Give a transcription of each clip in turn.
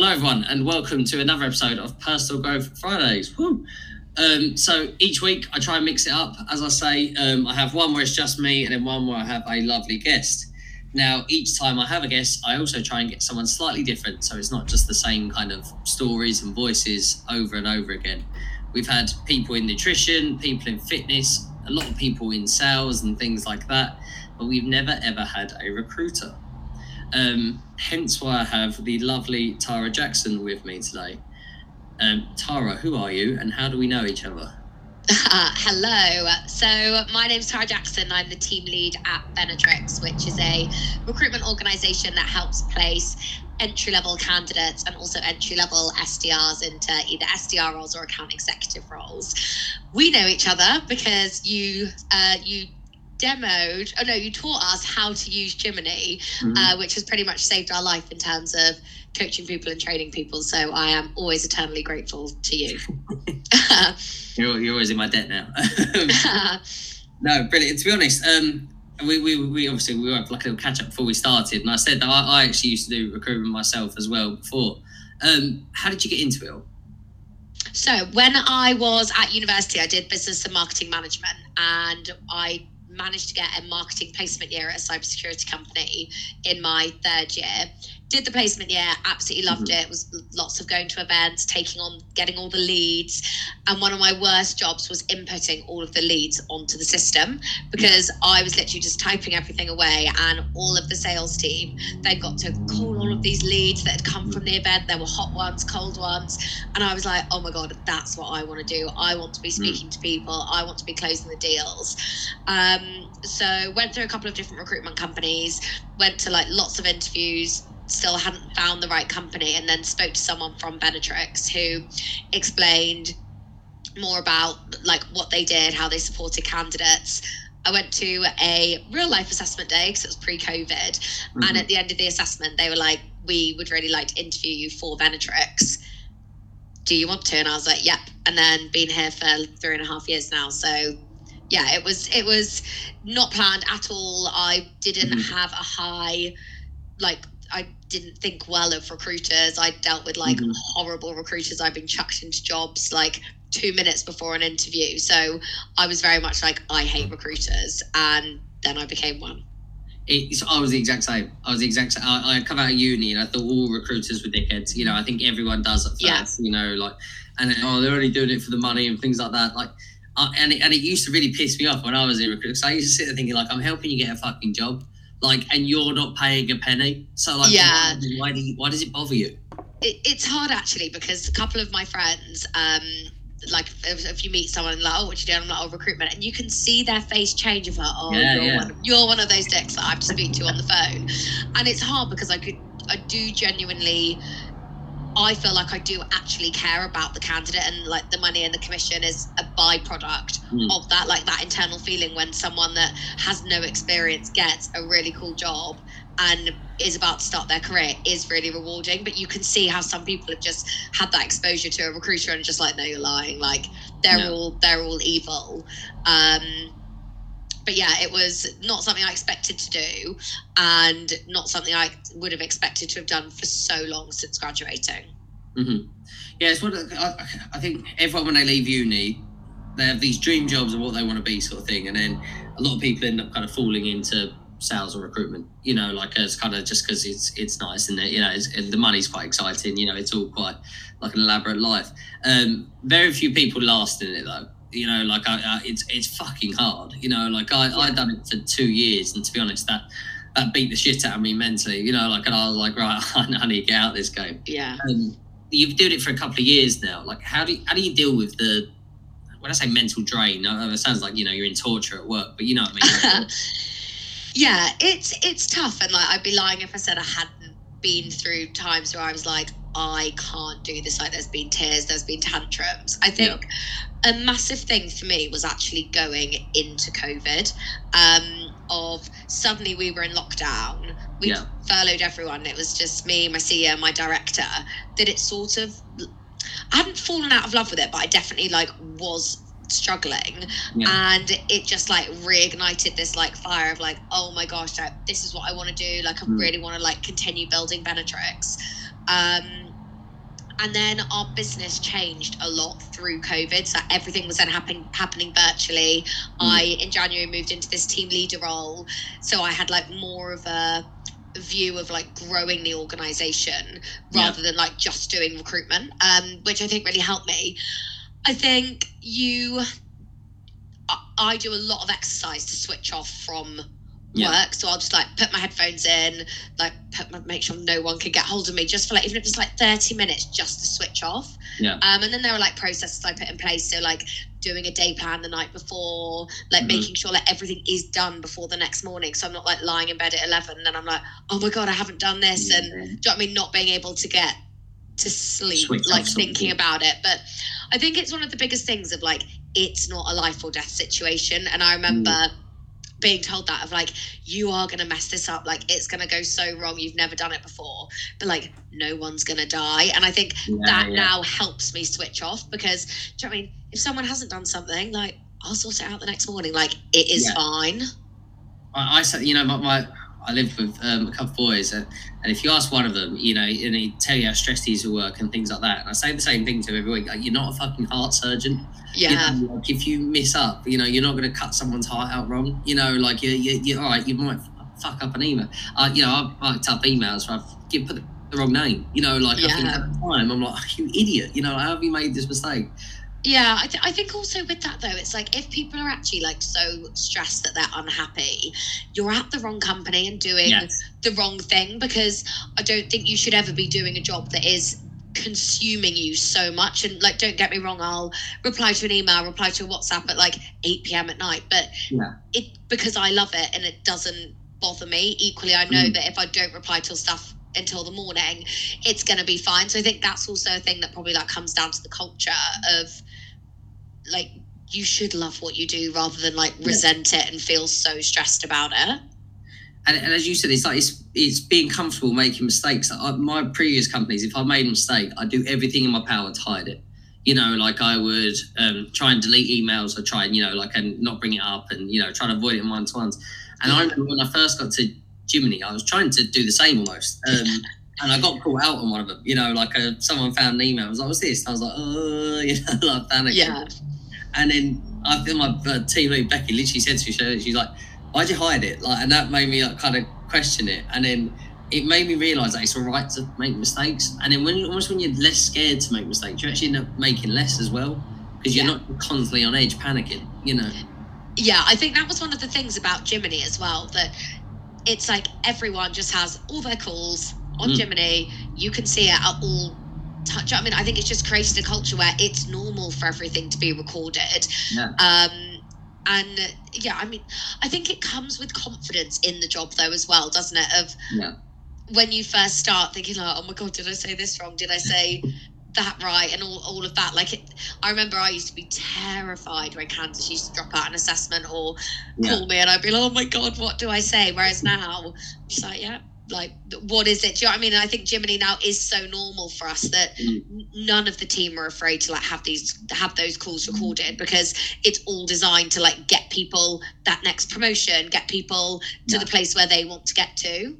Hello, everyone, and welcome to another episode of Personal Growth Fridays. Um, so each week I try and mix it up. As I say, um, I have one where it's just me, and then one where I have a lovely guest. Now, each time I have a guest, I also try and get someone slightly different, so it's not just the same kind of stories and voices over and over again. We've had people in nutrition, people in fitness, a lot of people in sales and things like that, but we've never ever had a recruiter. Um, hence why I have the lovely Tara Jackson with me today. Um, Tara, who are you and how do we know each other? Uh, hello. So, my name is Tara Jackson. I'm the team lead at Benetrix, which is a recruitment organization that helps place entry level candidates and also entry level SDRs into either SDR roles or account executive roles. We know each other because you uh, you demoed, oh no, you taught us how to use Jiminny, mm-hmm. uh, which has pretty much saved our life in terms of coaching people and training people. So I am always eternally grateful to you. you're, you're always in my debt now. no, brilliant. To be honest, um, we, we, we obviously we were like a little catch up before we started, and I said that I, I actually used to do recruitment myself as well before. Um, how did you get into it? So when I was at university, I did business and marketing management, and I managed to get a marketing placement year at a cybersecurity company in my third year did the placement year, absolutely loved mm-hmm. it. it. Was lots of going to events, taking on, getting all the leads, and one of my worst jobs was inputting all of the leads onto the system because I was literally just typing everything away, and all of the sales team they got to call all of these leads that had come from the event. There were hot ones, cold ones, and I was like, oh my god, that's what I want to do. I want to be mm. speaking mm. to people. I want to be closing the deals. Um, so went through a couple of different recruitment companies, went to like lots of interviews still hadn't found the right company and then spoke to someone from Benetrix who explained more about like what they did, how they supported candidates. I went to a real life assessment day because it was pre COVID. Mm-hmm. And at the end of the assessment, they were like, We would really like to interview you for Benetrix. Do you want to? And I was like, Yep. And then been here for three and a half years now. So yeah, it was it was not planned at all. I didn't mm-hmm. have a high like I didn't think well of recruiters. I dealt with like mm-hmm. horrible recruiters. I've been chucked into jobs like two minutes before an interview. So I was very much like, I hate recruiters. And then I became one. It's, I was the exact same. I was the exact same. I, I come out of uni and I thought all recruiters were dickheads. You know, I think everyone does at first, yeah. you know, like, and then, oh, they're only doing it for the money and things like that. Like, uh, and, it, and it used to really piss me off when I was in recruitment. So I used to sit there thinking, like, I'm helping you get a fucking job like, and you're not paying a penny. So, like, yeah. why, why, do you, why does it bother you? It, it's hard actually because a couple of my friends, um, like if, if, you meet someone and like, oh, what you doing? I'm like, oh, recruitment, and you can see their face change of like, oh, yeah, you're, yeah. One, you're one of those dicks that I have to speak to on the phone, and it's hard because I could, I do genuinely I feel like I do actually care about the candidate and like the money and the commission is a byproduct mm. of that, like that internal feeling when someone that has no experience gets a really cool job and is about to start their career is really rewarding. But you can see how some people have just had that exposure to a recruiter and just like, no, you're lying. Like they're no. all they're all evil. Um, but yeah, it was not something I expected to do, and not something I would have expected to have done for so long since graduating. Mm-hmm. Yeah, it's what I, I think everyone when they leave uni, they have these dream jobs of what they want to be, sort of thing, and then a lot of people end up kind of falling into sales or recruitment. You know, like as kind of just because it's it's nice and you know the money's quite exciting. You know, it's all quite like an elaborate life. Um, very few people last in it though you know like I, I, it's it's fucking hard you know like i yeah. i done it for two years and to be honest that that beat the shit out of me mentally you know like and i was like right i need to get out of this game yeah um, you've done it for a couple of years now like how do you, how do you deal with the when i say mental drain it sounds like you know you're in torture at work but you know what i mean yeah it's it's tough and like i'd be lying if i said i hadn't been through times where i was like I can't do this. Like, there's been tears, there's been tantrums. I think a massive thing for me was actually going into COVID. Um, of suddenly we were in lockdown, we yeah. furloughed everyone. It was just me, my CEO, my director. That it sort of, I hadn't fallen out of love with it, but I definitely like was struggling yeah. and it just like reignited this like fire of like oh my gosh like, this is what i want to do like i mm. really want to like continue building benetrix um and then our business changed a lot through COVID. So everything was then happening happening virtually. Mm. I in January moved into this team leader role, so I had like more of a view of like growing the organization rather yeah. than like just doing recruitment, um, which I think really helped me. I think you, I do a lot of exercise to switch off from yeah. work. So I'll just like put my headphones in, like put my, make sure no one can get hold of me just for like even if it's like 30 minutes just to switch off. Yeah. Um, and then there are like processes I put in place. So like doing a day plan the night before, like mm-hmm. making sure that everything is done before the next morning. So I'm not like lying in bed at 11 and I'm like, oh my God, I haven't done this. And do you know what I mean? Not being able to get to sleep, like thinking about it. But I think it's one of the biggest things of like, it's not a life or death situation. And I remember. Mm being told that of like you are gonna mess this up. Like it's gonna go so wrong. You've never done it before. But like no one's gonna die. And i think yeah, that yeah. now helps me switch off because do you know what i mean? If someone hasn't done something like i'll sort it out the next morning. Like it is yeah. fine. I, I said you know my, my I live with um, a couple of boys, and, and if you ask one of them, you know, and he tell you how stressed he is at work and things like that, and I say the same thing to him every week. Like, you're not a fucking heart surgeon. Yeah. You know, like if you miss up, you know, you're not going to cut someone's heart out wrong. You know, like you, you, you all right. You might fuck up an email. Uh, you know, I've fucked up emails where I've give, put the wrong name. You know, like yeah. I think at the time I'm like, you idiot. You know, how have you made this mistake? Yeah, I, th- I think also with that though, it's like if people are actually like so stressed that they're unhappy, you're at the wrong company and doing yes. the wrong thing because I don't think you should ever be doing a job that is consuming you so much and like don't get me wrong i'll reply to an email reply to a whatsapp at like 8 p.m at night but yeah. it because i love it and it doesn't bother me equally i know mm. that if i don't reply to stuff until the morning it's going to be fine so i think that's also a thing that probably like comes down to the culture of like you should love what you do rather than like resent it and feel so stressed about it and, and, as you said, it's like it's it's being comfortable making mistakes. I, my previous companies, if I made a mistake, I do everything in my power to hide it. You know, like I would um, try and delete emails or try and you know, like and not bring it up and you know, try to avoid it in one to ones. And I remember when I first got to Jiminny, I was trying to do the same almost. Um, and I got caught out on one of them. You know, like uh, someone found an email. I was like, "What's this?" I was like, "Oh," you know, like panicking. Yeah. And then I think my uh, team lead Becky literally said to me, "She's like." why'd you hide it? Like, and that made me like kind of question it. And then it made me realize that it's all right to make mistakes. And then when almost when you're less scared to make mistakes, you actually end up making less as well because you're yeah. not constantly on edge panicking. You know. Yeah, I think that was one of the things about Jiminny as well that it's like everyone just has all their calls on mm. Jiminny. You can see it at all touch. I mean, I think it's just created a culture where it's normal for everything to be recorded. Yeah. Um, and yeah i mean i think it comes with confidence in the job though as well doesn't it of yeah when you first start thinking like oh my god did i say this wrong did i say that right and all, all of that like it i remember i used to be terrified when candidates used to drop out an assessment or yeah. call me and i'd be like oh my god what do i say whereas now i'm just like yeah like what is it do you know what i mean and i think jiminny now is so normal for us that mm. none of the team are afraid to like have these have those calls recorded because it's all designed to like get people that next promotion get people to yeah. the place where they want to get to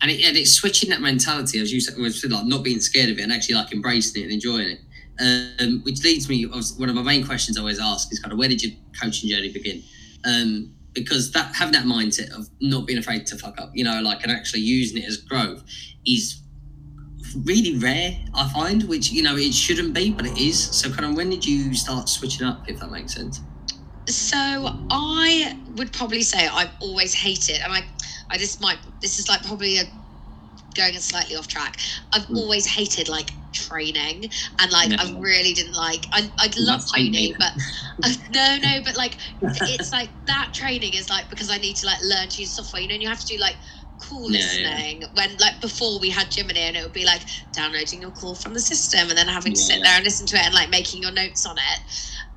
and, it, and it's switching that mentality as you said like not being scared of it and actually like embracing it and enjoying it um, which leads me to one of my main questions i always ask is kind of where did your coaching journey begin um, because that having that mindset of not being afraid to fuck up, you know, like and actually using it as growth is really rare, I find, which you know it shouldn't be, but it is. So, kind of, when did you start switching up, if that makes sense? So, I would probably say I've always hated, and I, I just might. This is like probably a going slightly off track. I've mm. always hated like training. And like no. I really didn't like I I love training but uh, no no but like it's like that training is like because I need to like learn to use software. You know and you have to do like call yeah, listening yeah. when like before we had Jiminny and it would be like downloading your call from the system and then having to sit there and listen to it and like making your notes on it.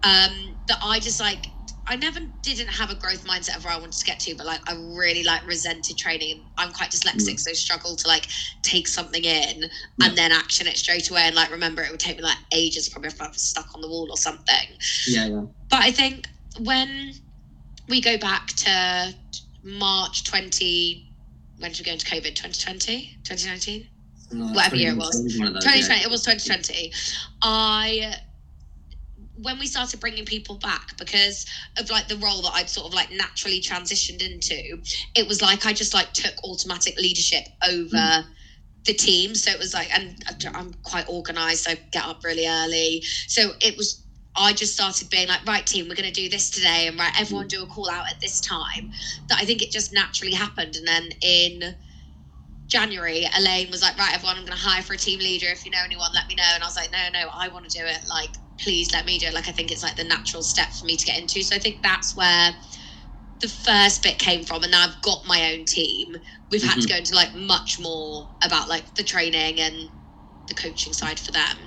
Um that I just like I never didn't have a growth mindset of where I wanted to get to, but like I really like resented training. I'm quite dyslexic, mm. so struggle to like take something in and then action it straight away and like remember it would take me like ages, probably if I was stuck on the wall or something. Yeah, yeah. But I think when we go back to March 20, when did we go into COVID? 2020, 2019? No, Whatever year it was. 2019 one of those, 2020 yeah. it was 2020 i when we started bringing people back because of like the role that i'd sort of like naturally transitioned into it was like i just like took automatic leadership over Mm. the team so it was like and i'm quite organized i get up really early so it was I just started being like, right, team, we're going to do this today, and right, everyone do a call out at this time. That I think it just naturally happened. And then in January, Elaine was like, right, everyone, I'm going to hire for a team leader. If you know anyone, let me know. And I was like, no, no, I want to do it. Like, please let me do it. Like, I think it's like the natural step for me to get into. So I think that's where the first bit came from. And now I've got my own team. We've had to go into like much more about like the training and the coaching side for them.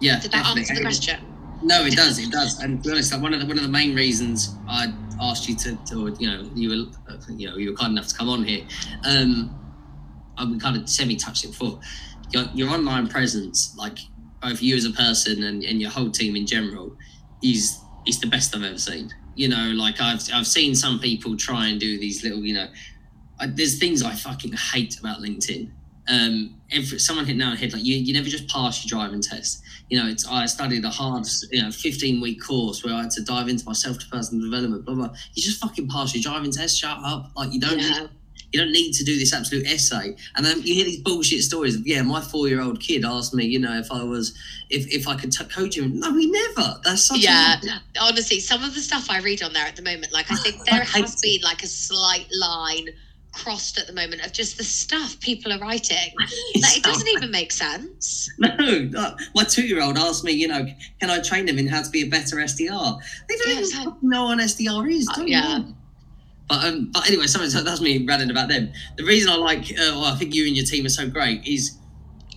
Yeah, Did that definitely. answer the question? No, it does. It does. And to be honest, like, one of the one of the main reasons I asked you to, to you know, you were, you know, you were kind enough to come on here. Um, I we kind of semi touched it before. Your, your online presence, like both you as a person and, and your whole team in general, is is the best I've ever seen. You know, like I've I've seen some people try and do these little, you know, I, there's things I fucking hate about LinkedIn. Um, every someone hit nail on head like you, you never just pass your driving test you know, it's I studied a hard, you know, 15 week course where I had to dive into myself to personal development, blah blah. You just fucking pass your driving test, shut up. Like you don't Yeah. You don't need to do this absolute essay. And then you hear these bullshit stories of yeah, my four year old kid asked me, you know, if I was if if I could t- coach him. No, we never. That's such yeah a honestly some of the stuff i read on there at the moment like i think there hate has been like a slight line crossed at the moment of just the stuff people are writing like it doesn't even make sense No, no. my two-year-old asked me, you know, can I train them in how to be a better SDR? They don't Yeah, even know what an SDR is. Uh, yeah. But um, but anyway, so so that's me ranting about them. The reason I like, uh, well, I think you and your team are so great is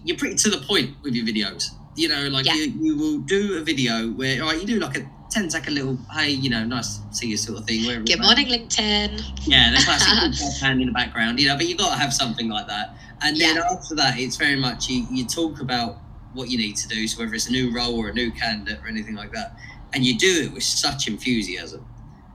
you're pretty to the point with your videos. You know, like Yeah. you, you will do a video where, all right, you do like a 10 second little, hey, you know, nice to see you sort of thing. good morning linkedin Yeah, the classic hand in the background, you know, but you've got to have something like that. And then Yeah. after that, it's very much you, you talk about what you need to do. So whether it's a new role or a new candidate or anything like that, and you do it with such enthusiasm.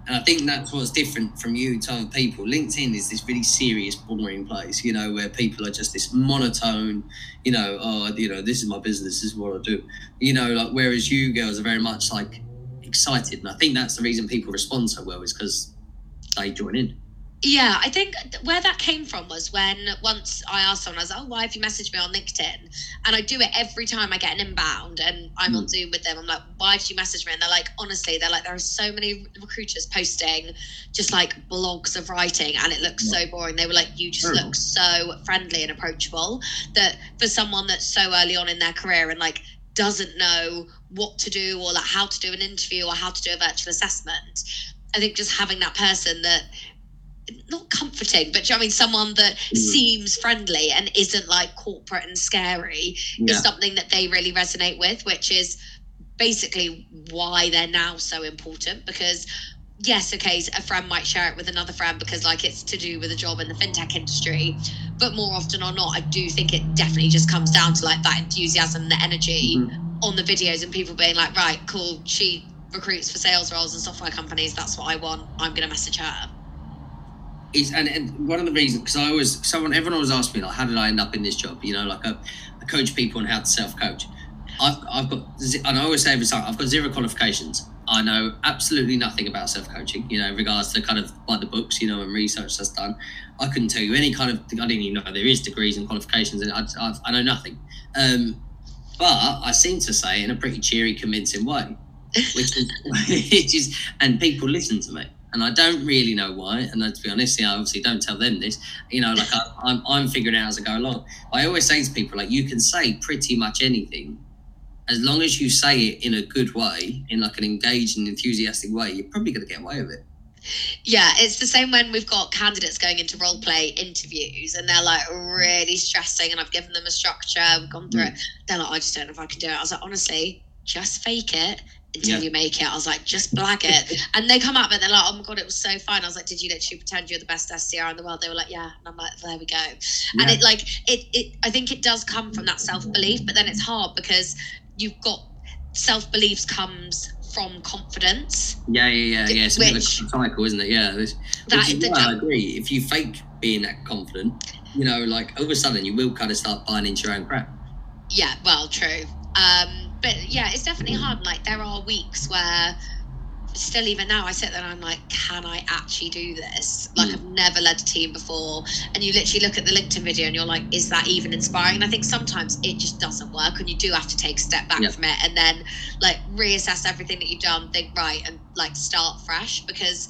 And I think that's what's different from you to other people. LinkedIn is this really serious, boring place, you know, where people are just this monotone, you know, oh, you know, this is my business, this is what I do, you know, like whereas you girls are very much like excited. And I think that's the reason people respond so well is because they join in. Yeah, I think where that came from was when once I asked someone, I was like, oh, why have you messaged me on LinkedIn? And I do it every time I get an inbound and I'm on hmm. Zoom with them. I'm like, why did you message me? And they're like, honestly, they're like, there are so many recruiters posting just like blogs of writing and it looks so boring. They were like, you just Terrible. look so friendly and approachable that for someone that's so early on in their career and like doesn't know what to do or like how to do an interview or how to do a virtual assessment, I think just having that person that not comforting, but you know I mean someone that Mm. seems friendly and isn't like corporate and scary Yeah. is something that they really resonate with, which is basically why they're now so important because yes okay a friend might share it with another friend because like it's to do with a job in the fintech industry but more often or not i do think it definitely just comes down to like that enthusiasm the energy Mhm. on the videos and people being like right cool she recruits for sales roles and software companies that's what i want i'm going to message her It's, and, and one of the reasons, because I always, someone, everyone always asks me, like, how did I end up in this job? You know, like, I, I coach people on how to self coach. I've, I've got, and I always say every time, I've got zero qualifications. I know absolutely nothing about self coaching, you know, in regards to kind of by the books, you know, and research that's done. I couldn't tell you any kind of, I didn't even know there is degrees and qualifications, and I, I've, I know nothing. Um, but I seem to say in a pretty cheery, convincing way, which is, which is, and people listen to me. And I don't really know why. And to be honest, you know, I obviously don't tell them this. You know, like I, I'm, I'm figuring it out as I go along. I always say to people, like, you can say pretty much anything as long as you say it in a good way, in like an engaged and enthusiastic way, you're probably going to get away with it. Yeah, it's the same when we've got candidates going into role play interviews and they're like really stressing, and I've given them a structure, we've gone through hmm. it. They're like, I just don't know if I can do it. I was like, honestly, just fake it until Yeah. you make it. I was like, just blag it. and they come up and they're like, oh my God, it was so fun. I was like, did you literally pretend you're the best SDR in the world? They were like, yeah. And I'm like, there we go. And it like, it, it, I think it does come from that self belief, but then it's hard because you've got self beliefs comes from confidence. Yeah, yeah, yeah, yeah. It's a bit of a Which- cycle, isn't it? Yeah. Which, That which is is the why I agree. If you fake being that confident, you know, like all of a sudden you will kind of start buying into your own crap. Yeah, well, true. Um, but yeah, it's definitely hard. Like there are weeks where still even now I sit there and I'm like, can I actually do this? Like Mm. I've never led a team before. And you literally look at the LinkedIn video and you're like, is that even inspiring? And I think sometimes it just doesn't work and you do have to take a step back Yeah. from it and then like reassess everything that you've done, think right and like start fresh because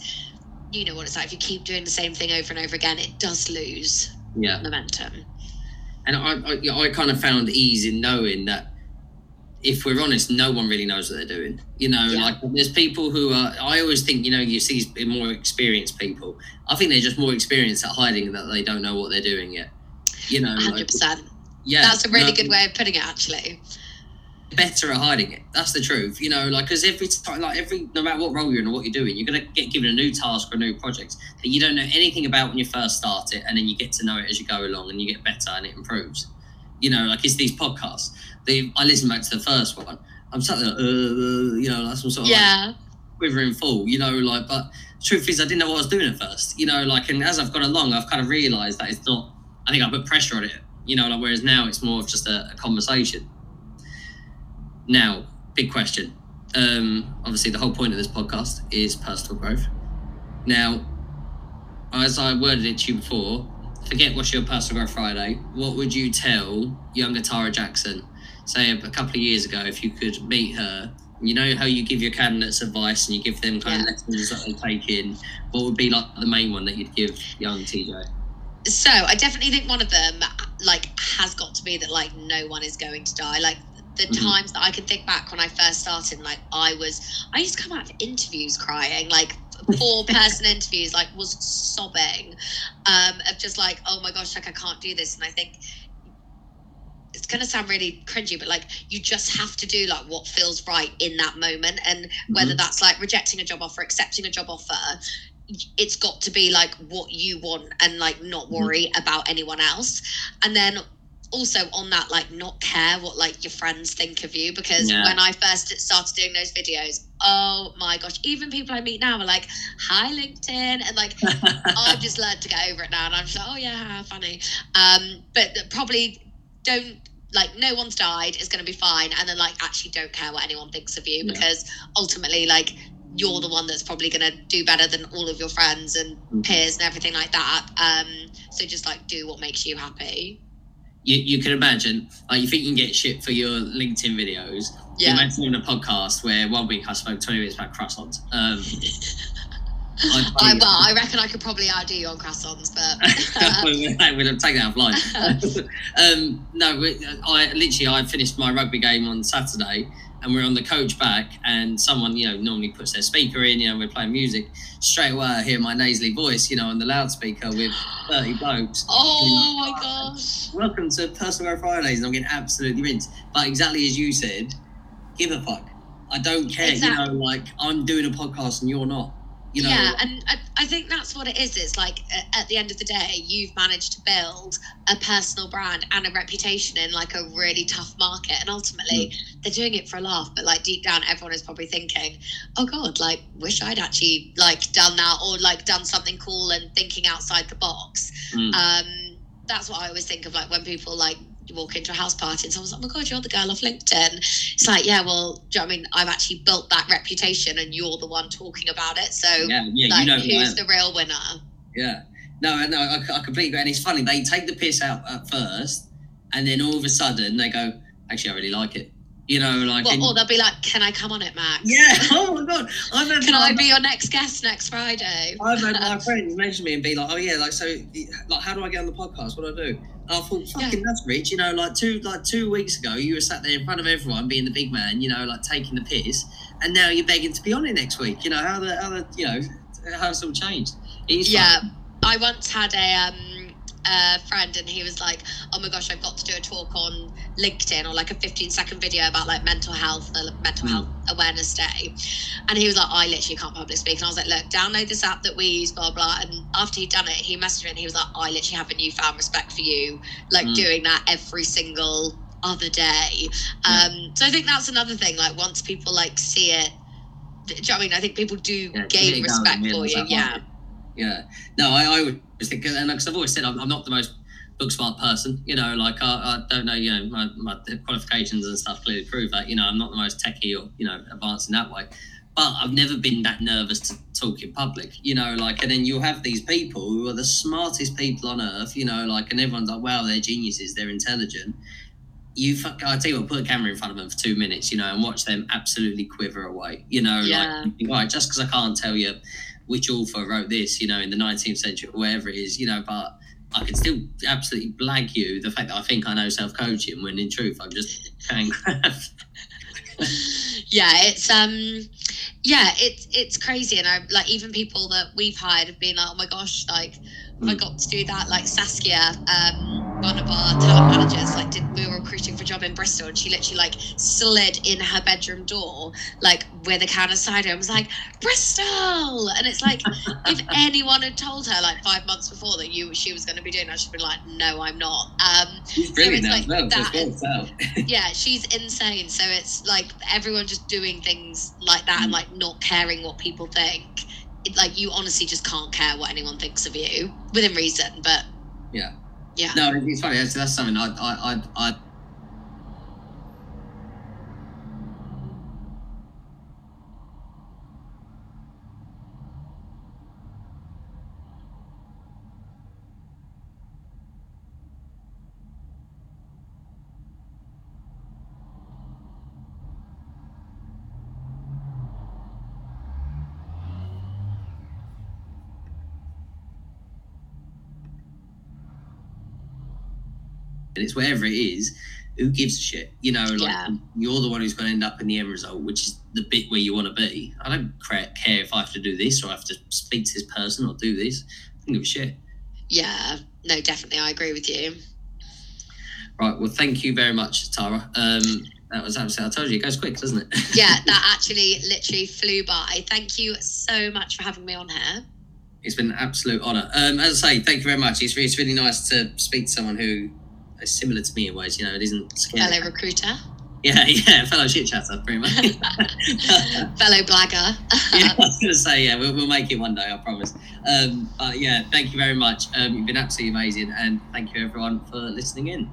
you know what it's like. If you keep doing the same thing over and over again, it does lose Yeah. momentum. And I, I, I kind of found ease in knowing that if we're honest, no one really knows what they're doing. You know, Yeah. like there's people who are. I always think, you know, you see more experienced people. I think they're just more experienced at hiding that they don't know what they're doing yet. You know, like, 100%. yeah, That's a really no, good way of putting it, actually. better at hiding it. That's the truth. You know, like because every time, like every no matter what role you're in or what you're doing, you're gonna get given a new task or a new project that you don't know anything about when you first start it, and then you get to know it as you go along, and you get better and it improves. You know, like it's these podcasts. They, I listened back to the first one. I'm sat there, uh, you know, like some sort of like, Yeah. quivering full, you know, like, but truth is, I didn't know what I was doing at first, you know, like, and as I've gone along, I've kind of realised that it's not, I think I put pressure on it, you know, like, whereas now it's more of just a, a conversation. Now, big question. Um, obviously, the whole point of this podcast is personal growth. Now, as I worded it to you before, forget what's your personal growth Friday. What would you tell younger Tara Jackson, say a couple of years ago, if you could meet her? You know how you give your candidates advice and you give them kind Yeah. of lessons that they take in. What would be like the main one that you'd give young TJ? So I definitely think one of them like has got to be that like no one is going to die. Like the Mhm. times that I can think back when I first started, like I was, I used to come out of interviews crying, like four person interviews, like was sobbing, um, of just like, oh my gosh, like I can't do this. And I think it's gonna sound really cringy, but like you just have to do like what feels right in that moment, and whether that's like rejecting a job offer, accepting a job offer, it's got to be like what you want and like not worry about anyone else. And then also on that like not care what like your friends think of you because Yeah. when i first started doing those videos oh my gosh even people i meet now are like hi linkedin and like i've just learned to get over it now and i'm just like oh yeah funny um but probably don't like no one's died it's going to be fine and then like actually don't care what anyone thinks of you Yeah. because ultimately like you're the one that's probably going to do better than all of your friends and Mhm. peers and everything like that um so just like do what makes you happy you, you can imagine, like, you think you can get shit for your LinkedIn videos. yeah Imagine doing a podcast where one week I spoke 20 minutes about croissants. Um, I, well, I reckon I could probably outdo you on croissants, but we'll have take that offline. um, no, I literally I finished my rugby game on Saturday, and we're on the coach back, and someone you know normally puts their speaker in, you know, we're playing music. Straight away, I hear my nasally voice, you know, on the loudspeaker with thirty blokes. oh my gosh, Welcome to Personal Growth Fridays, and I'm getting absolutely rinsed. But exactly as you said, give a fuck. I don't care. You know, like I'm doing a podcast and you're not. You know, yeah, and I, I think that's what it is. It's like at the end of the day, you've managed to build a personal brand and a reputation in like a really tough market, and ultimately Mm. they're doing it for a laugh. But like deep down, everyone is probably thinking, "Oh God, like wish I'd actually like done that or like done something cool and thinking outside the box." Mm. Um, that's what I always think of like when people like walk into a house party and someone's like, "Oh my god, you're the girl off LinkedIn." It's like, yeah, well, do you know I mean? I've actually built that reputation, and you're the one talking about it. So, yeah, yeah, like, you know who's the real winner? Yeah. No, no, I, I completely agree. And it's funny, they take the piss out at first, and then all of a sudden they go, actually, I really like it. You know, like. Well, and- or they'll be like, "Can I come on it, Max? yeah. Oh my God. I've had, Can I be your next guest next Friday?" I've had my friends mention me and be like, oh yeah, like so, like how do I get on the podcast? What do I do? And I thought, fucking that's rich. You know, like two like two weeks ago, you were sat there in front of everyone, being the big man. You know, like taking the piss, and now you're begging to be on it next week. You know how the how the you know how it's all changed. It is Yeah, fun. I once had a um a friend and he was like, "Oh my gosh, I've got to do a talk on LinkedIn or like a 15 second video about like mental health, the Mental Mm. Health Awareness Day," and he was like, "I literally can't public speak," and I was like, "Look, download this app that we use, blah blah." And after he'd done it, he messaged me and he was like, "I literally have a newfound respect for you, like Mm. doing that every single other day." Um, so I think that's another thing. Like once people like see it do you know what I mean? I think people do Yeah, gain respect for you. Yeah. Yeah. No, I, I always think, and because I've always said I'm, I'm not the most book smart person. You know, like I, I don't know, you know, my, my qualifications and stuff clearly prove that. You know, I'm not the most techie or you know advanced in that way. But I've never been that nervous to talk in public. You know, like, and then you'll have these people who are the smartest people on earth. You know, like, and everyone's like, wow, they're geniuses, they're intelligent. You fuck, I tell you what, put a camera in front of them for two minutes, you know, and watch them absolutely quiver away. You know, Yeah. like, right, just because I can't tell you which author wrote this, you know, in the 19th century or wherever it is, you know, but I can still absolutely blag you the fact that I think I know self coaching when in truth I'm just can yeah it's um yeah it's it's crazy and i like even people that we've hired have been like oh my gosh like have i Mm. got to do that like saskia um one of our talent managers like did we were recruiting job in bristol and she literally like slid in her bedroom door like with a can of cider and was like bristol and it's like if anyone had told her like five months before that you she was going to be doing that she'd be like no i'm not um She's brilliant it's now like as well. that so it's worked out. yeah, she's insane. So it's like everyone just doing things like that and Mm. like not caring what people think. It, like you honestly just can't care what anyone thinks of you within reason. But Yeah. yeah, No, it's funny. That's, that's something I, I, I, I and it's wherever it is, who gives a shit? You know, like Yeah. you're the one who's going to end up in the end result, which is the bit where you want to be. I don't care if I have to do this or I have to speak to this person or do this. I don't give a shit. yeah, no, definitely, I agree with you. Right. Well, thank you very much, Tara. Um, that was absolutely. I told you, it goes quick, doesn't it? Yeah, that actually literally flew by. Thank you so much for having me on here. it's been an absolute honour. Um, as I say, thank you very much. It's, it's really nice to speak to someone who similar to me in ways. You know, it isn't scary. Fellow recruiter, Yeah, yeah, fellow shit chatter, pretty much. fellow blagger. yeah, I was going to say, yeah, we'll, we'll make it one day, I promise. Um, but yeah, thank you very much. Um, you've been absolutely amazing, and thank you everyone for listening in.